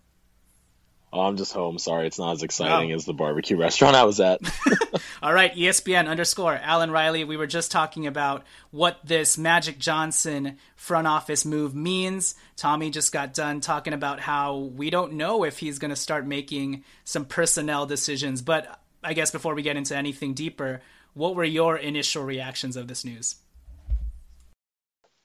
Oh, I'm just home. Sorry, it's not as exciting oh. as the barbecue restaurant I was at. All right, ESPN underscore Alan Riley. We were just talking about what this Magic Johnson front office move means. Tommy just got done talking about how we don't know if he's going to start making some personnel decisions. But I guess before we get into anything deeper, what were your initial reactions of this news?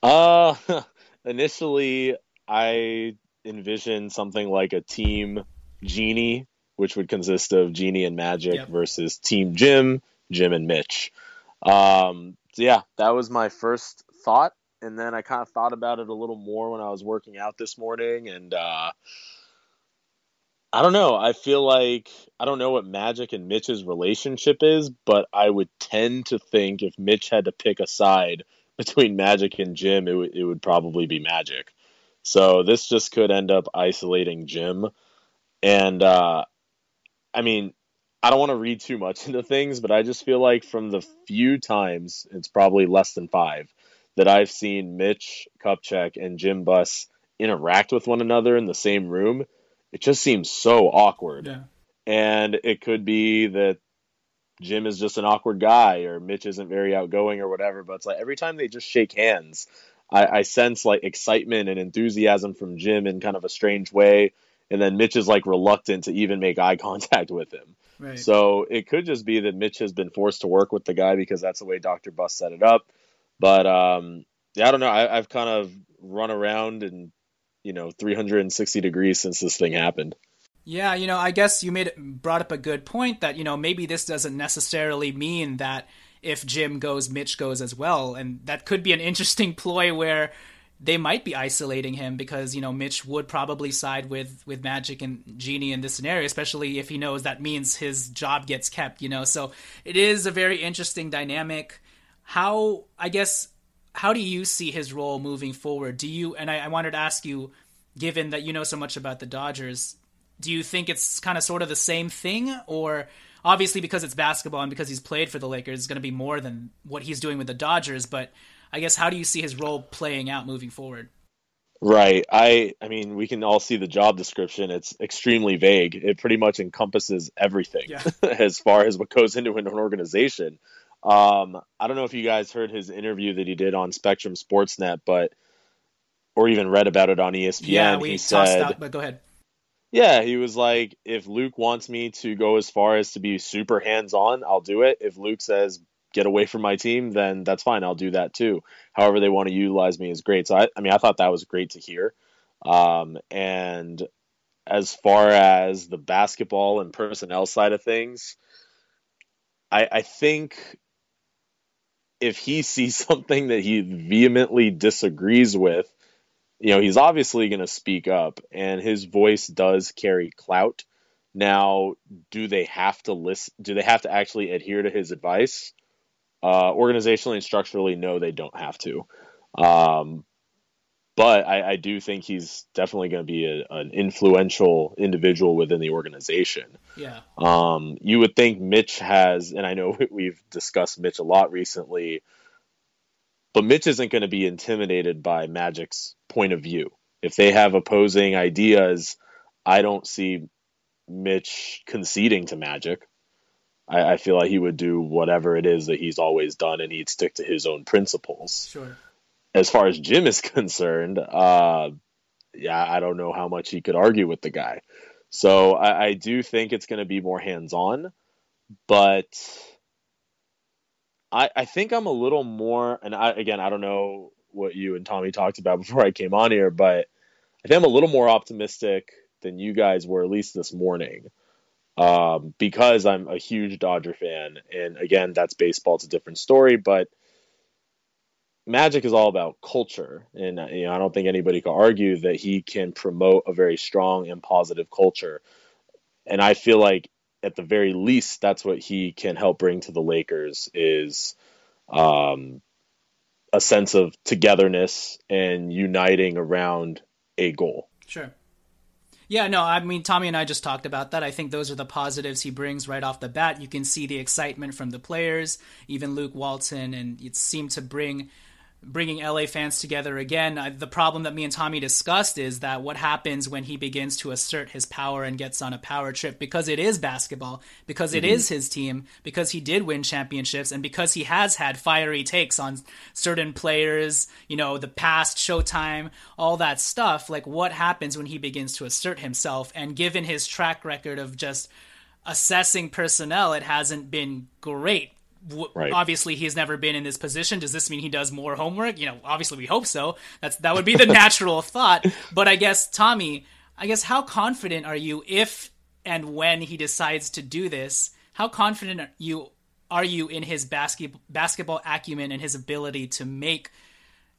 Uh, initially I envisioned something like a team Jeanie, which would consist of Jeanie and Magic yep. versus Team Jim, Jim and Mitch. Um, so yeah, that was my first thought, and then I kind of thought about it a little more when I was working out this morning, and uh, I don't know. I feel like I don't know what Magic and Mitch's relationship is, but I would tend to think if Mitch had to pick a side between Magic and Jim, it, w- it would probably be Magic. So this just could end up isolating Jim. And uh, I mean, I don't want to read too much into things, but I just feel like from the few times, it's probably less than five, that I've seen Mitch Kupchak and Jim Buss interact with one another in the same room, it just seems so awkward. Yeah. And it could be that Jim is just an awkward guy or Mitch isn't very outgoing or whatever. But it's like every time they just shake hands, I, I sense like excitement and enthusiasm from Jim in kind of a strange way. And then Mitch is like reluctant to even make eye contact with him. Right. So it could just be that Mitch has been forced to work with the guy because that's the way Dr. Buss set it up. But um, yeah, I don't know. I, I've kind of run around and you know 360 degrees since this thing happened. Yeah, you know, I guess you made brought up a good point that you know maybe this doesn't necessarily mean that if Jim goes, Mitch goes as well, and that could be an interesting ploy where they might be isolating him because you know Mitch would probably side with with Magic and Jeanie in this scenario, especially if he knows that means his job gets kept. You know, so it is a very interesting dynamic. How I guess how do you see his role moving forward? Do you and I, I wanted to ask you, given that you know so much about the Dodgers, do you think it's kind of sort of the same thing or obviously because it's basketball and because he's played for the Lakers it's going to be more than what he's doing with the Dodgers but I guess how do you see his role playing out moving forward Right. I I mean, we can all see the job description. It's extremely vague. It pretty much encompasses everything yeah. as far as what goes into an organization. Um, I don't know if you guys heard his interview that he did on Spectrum Sportsnet, but or even read about it on ESPN. Yeah, we he tossed said, out, but go ahead. Yeah, he was like, if Luke wants me to go as far as to be super hands on, I'll do it. If Luke says get away from my team, then that's fine. I'll do that too. However, they want to utilize me is great. So I, I mean, I thought that was great to hear. Um, and as far as the basketball and personnel side of things, I, I think if he sees something that he vehemently disagrees with, you know, he's obviously going to speak up, and his voice does carry clout. Now, do they have to listen? Do they have to actually adhere to his advice? Uh, organizationally and structurally, no, they don't have to. Um, but I, I, do think he's definitely going to be a, an influential individual within the organization. Yeah. Um, you would think Mitch has, and I know we've discussed Mitch a lot recently, but Mitch isn't going to be intimidated by Magic's point of view. If they have opposing ideas, I don't see Mitch conceding to Magic. I, I feel like he would do whatever it is that he's always done, and he'd stick to his own principles. Sure as far as Jim is concerned, uh, yeah, I don't know how much he could argue with the guy. So I, I do think it's going to be more hands on, but I, I think I'm a little more, and I, again, I don't know what you and Tommy talked about before I came on here, but I think I'm a little more optimistic than you guys were, at least this morning, um, because I'm a huge Dodger fan. And again, that's baseball, it's a different story, but Magic is all about culture, and you know I don't think anybody could argue that he can promote a very strong and positive culture. And I feel like at the very least, that's what he can help bring to the Lakers is um, a sense of togetherness and uniting around a goal. Sure. Yeah, no, I mean, Tommy and I just talked about that. I think those are the positives he brings right off the bat. You can see the excitement from the players, even Luke Walton, and it seemed to bring bringing LA fans together again. the problem that me and Tommy discussed is that what happens when he begins to assert his power and gets on a power trip because it is basketball, because it mm-hmm. is his team, because he did win championships, and because he has had fiery takes on certain players, you know, the past, Showtime, all that stuff. Like, what happens when he begins to assert himself? And given his track record of just assessing personnel, it hasn't been great right. obviously he's never been in this position. Does this mean he does more homework? You know, obviously we hope so. That's that would be the natural thought. But I guess Tommy, I guess how confident are you if and when he decides to do this? How confident are you are you in his basket, basketball acumen and his ability to make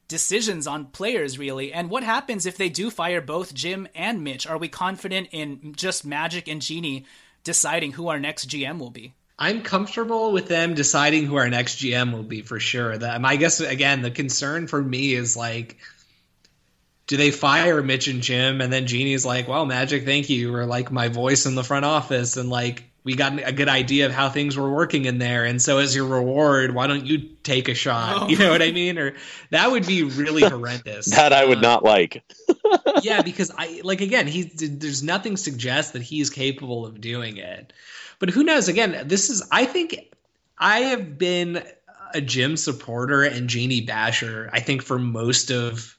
decisions on players really and what happens if they do fire both jim and mitch are we confident in just magic and Jeanie deciding who our next gm will be I'm comfortable with them deciding who our next GM will be for sure. That I guess again, the concern for me is like, do they fire Mitch and Jim, and then Jeanie's like, "Well, Magic, thank you," or like my voice in the front office, and like we got a good idea of how things were working in there, and so as your reward, why don't you take a shot? Oh. You know what I mean? Or that would be really horrendous. that I would um, not like. yeah, because I like again, he there's nothing suggests that he's capable of doing it. But who knows? Again, this is I think I have been a Jim supporter and Jeanie Basher. I think for most of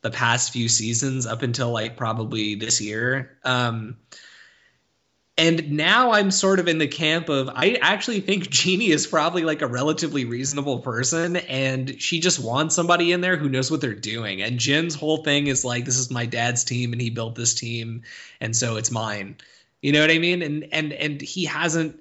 the past few seasons up until like probably this year. Um, and now I'm sort of in the camp of I actually think Jeanie is probably like a relatively reasonable person and she just wants somebody in there who knows what they're doing. And Jim's whole thing is like this is my dad's team and he built this team and so it's mine. You know what I mean? And and and he hasn't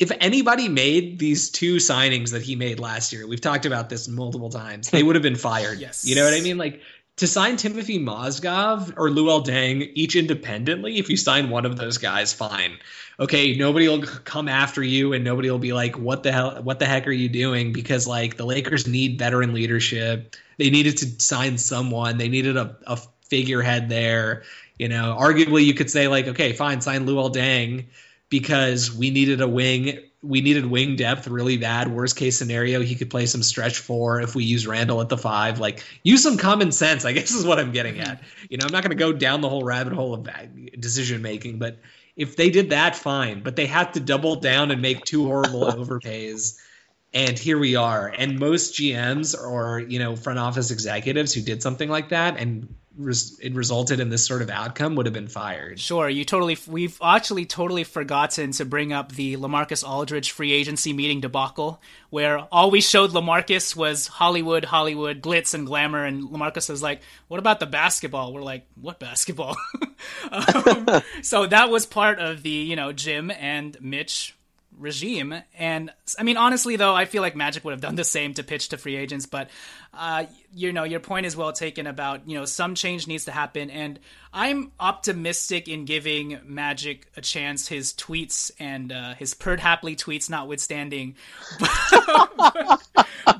if anybody made these two signings that he made last year, we've talked about this multiple times, they would have been fired. yes. You know what I mean? Like to sign Timothy Mozgov or Luol Deng each independently, if you sign one of those guys, fine. Okay, nobody will come after you and nobody will be like, what the hell what the heck are you doing? Because like the Lakers need veteran leadership. They needed to sign someone. They needed a, a figurehead there. You know, arguably you could say like, okay, fine, sign Luol Deng because we needed a wing. We needed wing depth really bad. Worst case scenario, he could play some stretch four if we use Randall at the five. Like, use some common sense. I guess is what I'm getting at. You know, I'm not going to go down the whole rabbit hole of decision making, but if they did that, fine. But they had to double down and make two horrible overpays and here we are and most gms or you know front office executives who did something like that and res- it resulted in this sort of outcome would have been fired. Sure, you totally. We've actually totally forgotten to bring up the Lamarcus Aldridge free agency meeting debacle, where all we showed Lamarcus was Hollywood, Hollywood, glitz and glamour, and Lamarcus was like, "What about the basketball?" We're like, "What basketball?" um, so that was part of the you know Jim and Mitch regime. And I mean, honestly, though, I feel like Magic would have done the same to pitch to free agents. But uh, you know, your point is well taken about you know some change needs to happen, and I'm optimistic in giving Magic a chance. His tweets and uh, his Perd Hapley tweets notwithstanding, but,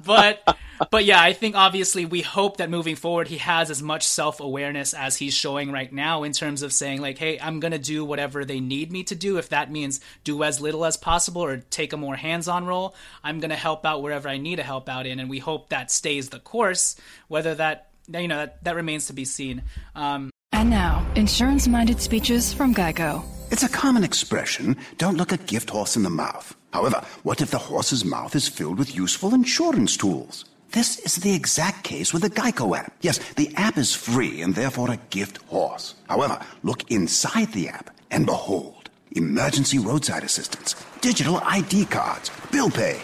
but but yeah, I think obviously we hope that moving forward he has as much self awareness as he's showing right now in terms of saying like, hey, I'm gonna do whatever they need me to do. If that means do as little as possible or take a more hands on role, I'm gonna help out wherever I need to help out in, and we hope that stays the course. Whether that you know that, that remains to be seen. Um, and now, insurance minded speeches from Geico. It's a common expression don't look a gift horse in the mouth. However, what if the horse's mouth is filled with useful insurance tools? This is the exact case with the Geico app. Yes, the app is free and therefore a gift horse. However, look inside the app and behold emergency roadside assistance, digital ID cards, bill pay.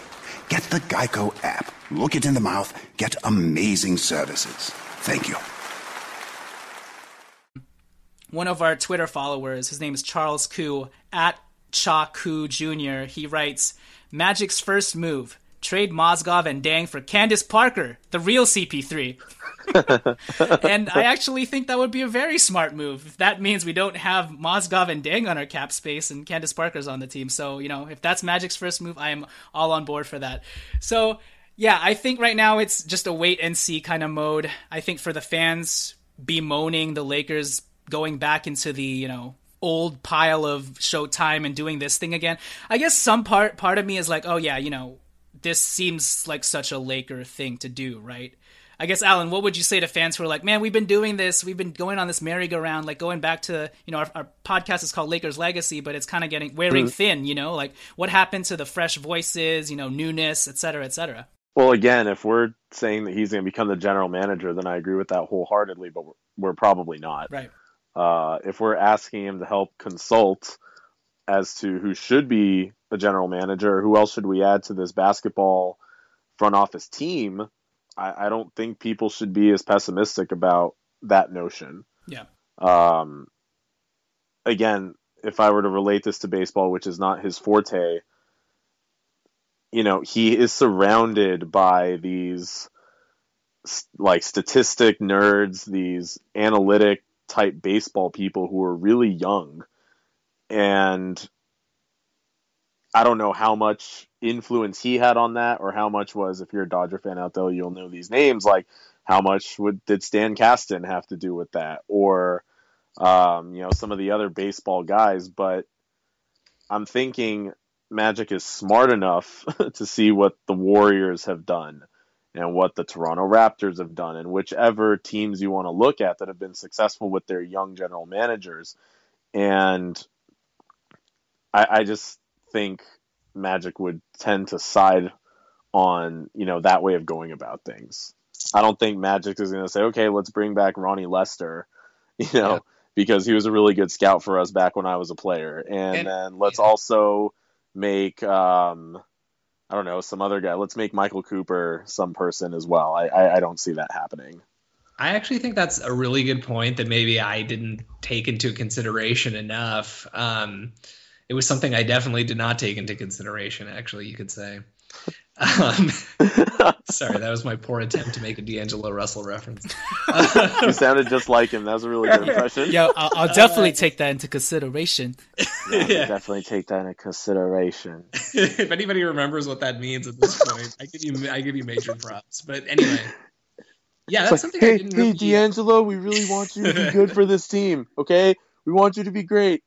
Get the Geico app. Look it in the mouth. Get amazing services. Thank you. One of our Twitter followers, his name is Charles Koo, at Cha Koo Jr., he writes Magic's first move trade Mozgov and Deng for Candace Parker, the real CP3. and I actually think that would be a very smart move. If that means we don't have Mozgov and Deng on our cap space and Candace Parker's on the team. So, you know, if that's Magic's first move, I am all on board for that. So, yeah, I think right now it's just a wait and see kind of mode. I think for the fans bemoaning the Lakers going back into the, you know, old pile of Showtime and doing this thing again. I guess some part part of me is like, oh yeah, you know, this seems like such a Laker thing to do, right? I guess Alan, what would you say to fans who are like, man, we've been doing this, we've been going on this merry-go-round, like going back to, you know, our, our podcast is called Lakers Legacy, but it's kind of getting wearing mm-hmm. thin, you know, like what happened to the fresh voices, you know, newness, et cetera, et cetera. Well, again, if we're saying that he's going to become the general manager, then I agree with that wholeheartedly, but we're, we're probably not. Right. Uh, if we're asking him to help consult as to who should be a general manager, who else should we add to this basketball front office team, I, I don't think people should be as pessimistic about that notion. Yeah. Um, again, if I were to relate this to baseball, which is not his forte, you know, he is surrounded by these like statistic nerds, these analytic type baseball people who are really young. And I don't know how much influence he had on that or how much was if you're a Dodger fan out there, you'll know these names like how much would did Stan Kasten have to do with that or um, you know some of the other baseball guys but I'm thinking Magic is smart enough to see what the Warriors have done and what the Toronto Raptors have done, and whichever teams you want to look at that have been successful with their young general managers. And I, I just think Magic would tend to side on you know that way of going about things. I don't think Magic is going to say, okay, let's bring back Ronnie Lester, you know, yeah. because he was a really good scout for us back when I was a player, and, and then let's yeah. also make um, I don't know some other guy. Let's make Michael Cooper some person as well. I, I, I don't see that happening. I actually think that's a really good point that maybe I didn't take into consideration enough. Um, it was something I definitely did not take into consideration. Actually, you could say. Um, sorry, that was my poor attempt to make a D'Angelo Russell reference. you sounded just like him. That was a really good impression. Yeah, I'll, I'll definitely take that into consideration. Yeah, yeah. Definitely take that into consideration. if anybody remembers what that means at this point, I give you I give you major props. But anyway, yeah, that's like, something. Hey, I didn't hey, really... D'Angelo, we really want you to be good for this team. Okay, we want you to be great.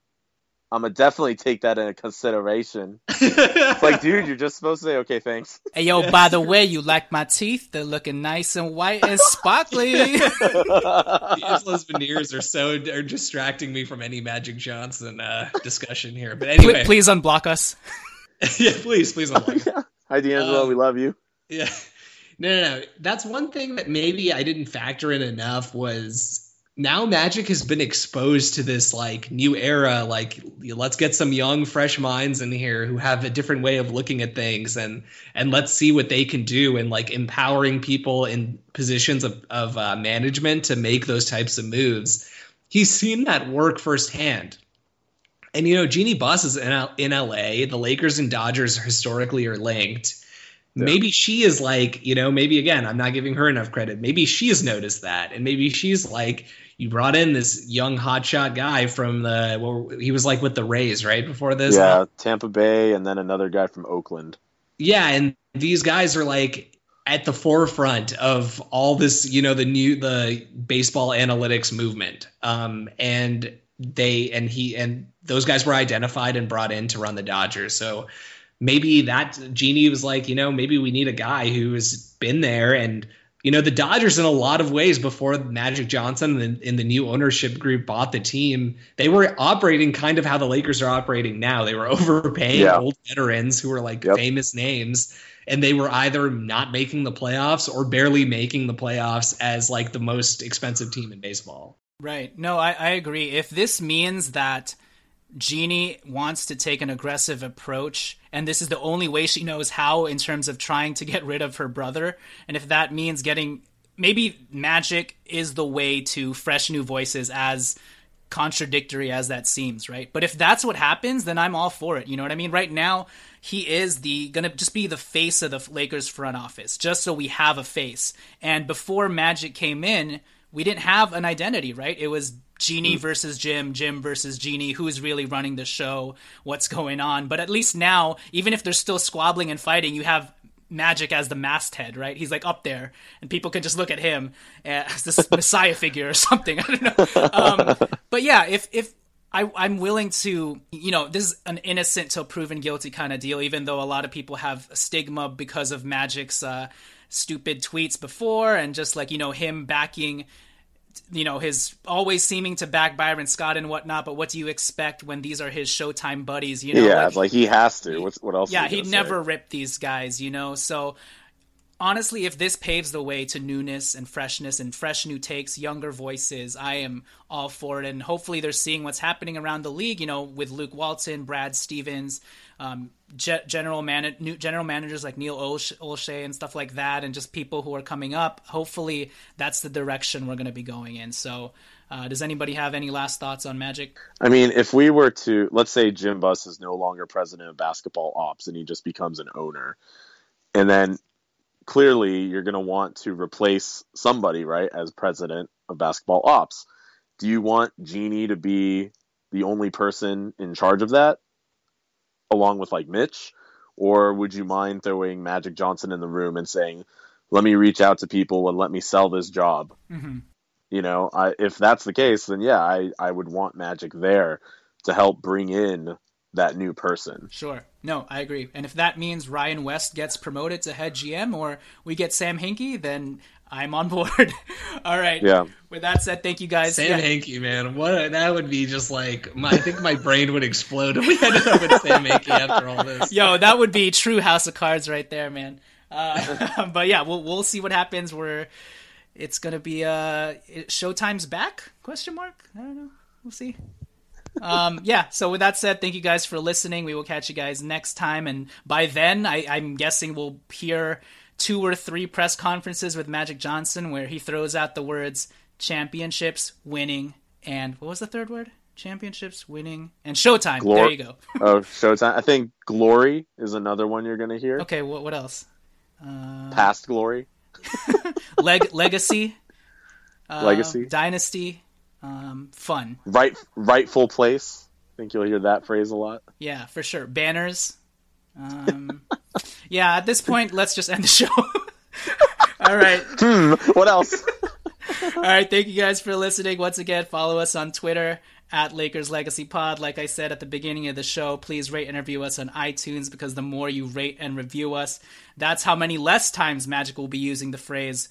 I'm gonna definitely take that into consideration. it's like, dude, you're just supposed to say, okay, thanks. Hey, yo, by the way, you like my teeth? They're looking nice and white and sparkly. D'Angelo's veneers are so are distracting me from any Magic Johnson uh, discussion here. But anyway, please, unblock us. yeah, please, please unblock. yeah Hi, D'Angelo. Um, we love you. Yeah. No, no, no. That's one thing that maybe I didn't factor in enough was now Magic has been exposed to this like new era. Like, let's get some young, fresh minds in here who have a different way of looking at things, and and let's see what they can do, and like empowering people in positions of of uh, management to make those types of moves. he's seen that work firsthand. And you know, Jeanie Buss is in, in LA. The Lakers and Dodgers historically are linked. Yeah. Maybe she is like, you know, maybe again, I'm not giving her enough credit. Maybe she's noticed that, and maybe she's like, you brought in this young hotshot guy from the well, he was like with the Rays right before this. Yeah, Tampa Bay, and then another guy from Oakland. Yeah, and these guys are like at the forefront of all this, you know, the new the baseball analytics movement. Um, and they and he and those guys were identified and brought in to run the Dodgers. So maybe that Jeanie was like, you know, maybe we need a guy who has been there and you know the Dodgers in a lot of ways before Magic Johnson and in the new ownership group bought the team, they were operating kind of how the Lakers are operating now. They were overpaying yeah. old veterans who were like yep. famous names and they were either not making the playoffs or barely making the playoffs as like the most expensive team in baseball. Right. No, I, I agree. If this means that Jeanie wants to take an aggressive approach, and this is the only way she knows how in terms of trying to get rid of her brother, and if that means getting maybe magic is the way to fresh new voices as contradictory as that seems, right? But if that's what happens, then I'm all for it. You know what I mean? Right now, he is the gonna just be the face of the Lakers front office, just so we have a face. And before Magic came in, we didn't have an identity, right? It was Jeanie mm. versus Jim, Jim versus Jeanie, who's really running the show, what's going on. But at least now, even if they're still squabbling and fighting, you have Magic as the masthead, right? He's like up there, and people can just look at him as this messiah figure or something. I don't know. Um, but yeah, if if I, I'm willing to, you know, this is an innocent till proven guilty kind of deal, even though a lot of people have stigma because of Magic's uh, stupid tweets before and just like, you know, him backing, you know, his always seeming to back Byron Scott and whatnot. But what do you expect when these are his Showtime buddies? You know, yeah, like, like he has to. What's, what else? Yeah, he'd never rip these guys, you know, so honestly, if this paves the way to newness and freshness and fresh new takes, younger voices, I am all for it. And hopefully, they're seeing what's happening around the league. You know, with Luke Walton, Brad Stevens, um, ge- general man- general managers like Neil Olshey and stuff like that, and just people who are coming up. Hopefully, that's the direction we're going to be going in. So. Uh, does anybody have any last thoughts on Magic? I mean, if we were to, let's say Jim Buss is no longer president of basketball ops and he just becomes an owner, and then clearly you're going to want to replace somebody, right, as president of basketball ops. Do you want Jeanie to be the only person in charge of that, along with like Mitch? Or would you mind throwing Magic Johnson in the room and saying, let me reach out to people and let me sell this job? Mm-hmm. You know, I, if that's the case, then yeah, I, I would want Magic there to help bring in that new person. Sure. No, I agree. And if that means Ryan West gets promoted to head GM or we get Sam Hinkie, then I'm on board. all right. Yeah. With that said, thank you guys. Sam yeah. Hinkie, man. What that would be just like my, I think my brain would explode if we ended up with Sam Hinkie after all this. Yo, that would be true House of Cards right there, man. Uh, but yeah, we'll we'll see what happens. We're it's gonna be uh Showtime's back? Question mark. I don't know. We'll see um, yeah. So with that said, thank you guys for listening. We will catch you guys next time, and by then, I, I'm guessing we'll hear two or three press conferences with Magic Johnson where he throws out the words championships, winning, and what was the third word? Championships, winning, and Showtime. Glor- there you go. oh, Showtime. I think Glory is another one you're going to hear. Okay, what, what else? Uh, Past Glory. Leg- legacy. Uh, legacy. Dynasty um, fun. Right, rightful place. I think you'll hear that phrase a lot. Yeah, for sure. Banners. Um, yeah, at this point, let's just end the show. All right. Hmm. What else? All right. Thank you guys for listening. Once again, follow us on Twitter at Lakers Legacy Pod. Like I said at the beginning of the show, please rate and review us on iTunes because the more you rate and review us, that's how many less times Magic will be using the phrase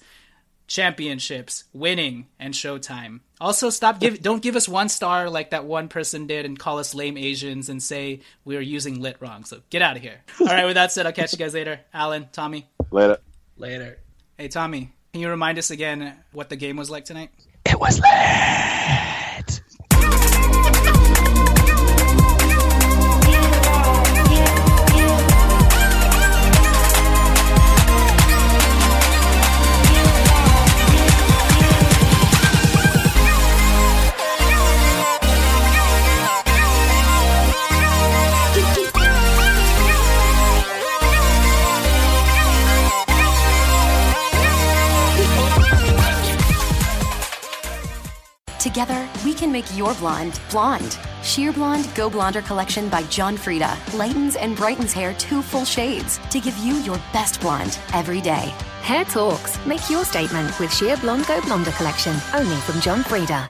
championships, winning, and Showtime. Also, stop give don't give us one star like that one person did and call us lame Asians and say we are using lit wrong. So get out of here. All right, with that said, I'll catch you guys later. Alan, Tommy. Later. Later. Hey, Tommy, can you remind us again what the game was like tonight? It was lit. Together, we can make your blonde blonde. Sheer Blonde Go Blonder Collection by John Frieda lightens and brightens hair two full shades to give you your best blonde every day. Hair talks. Make your statement with Sheer Blonde Go Blonder Collection, only from John Frieda.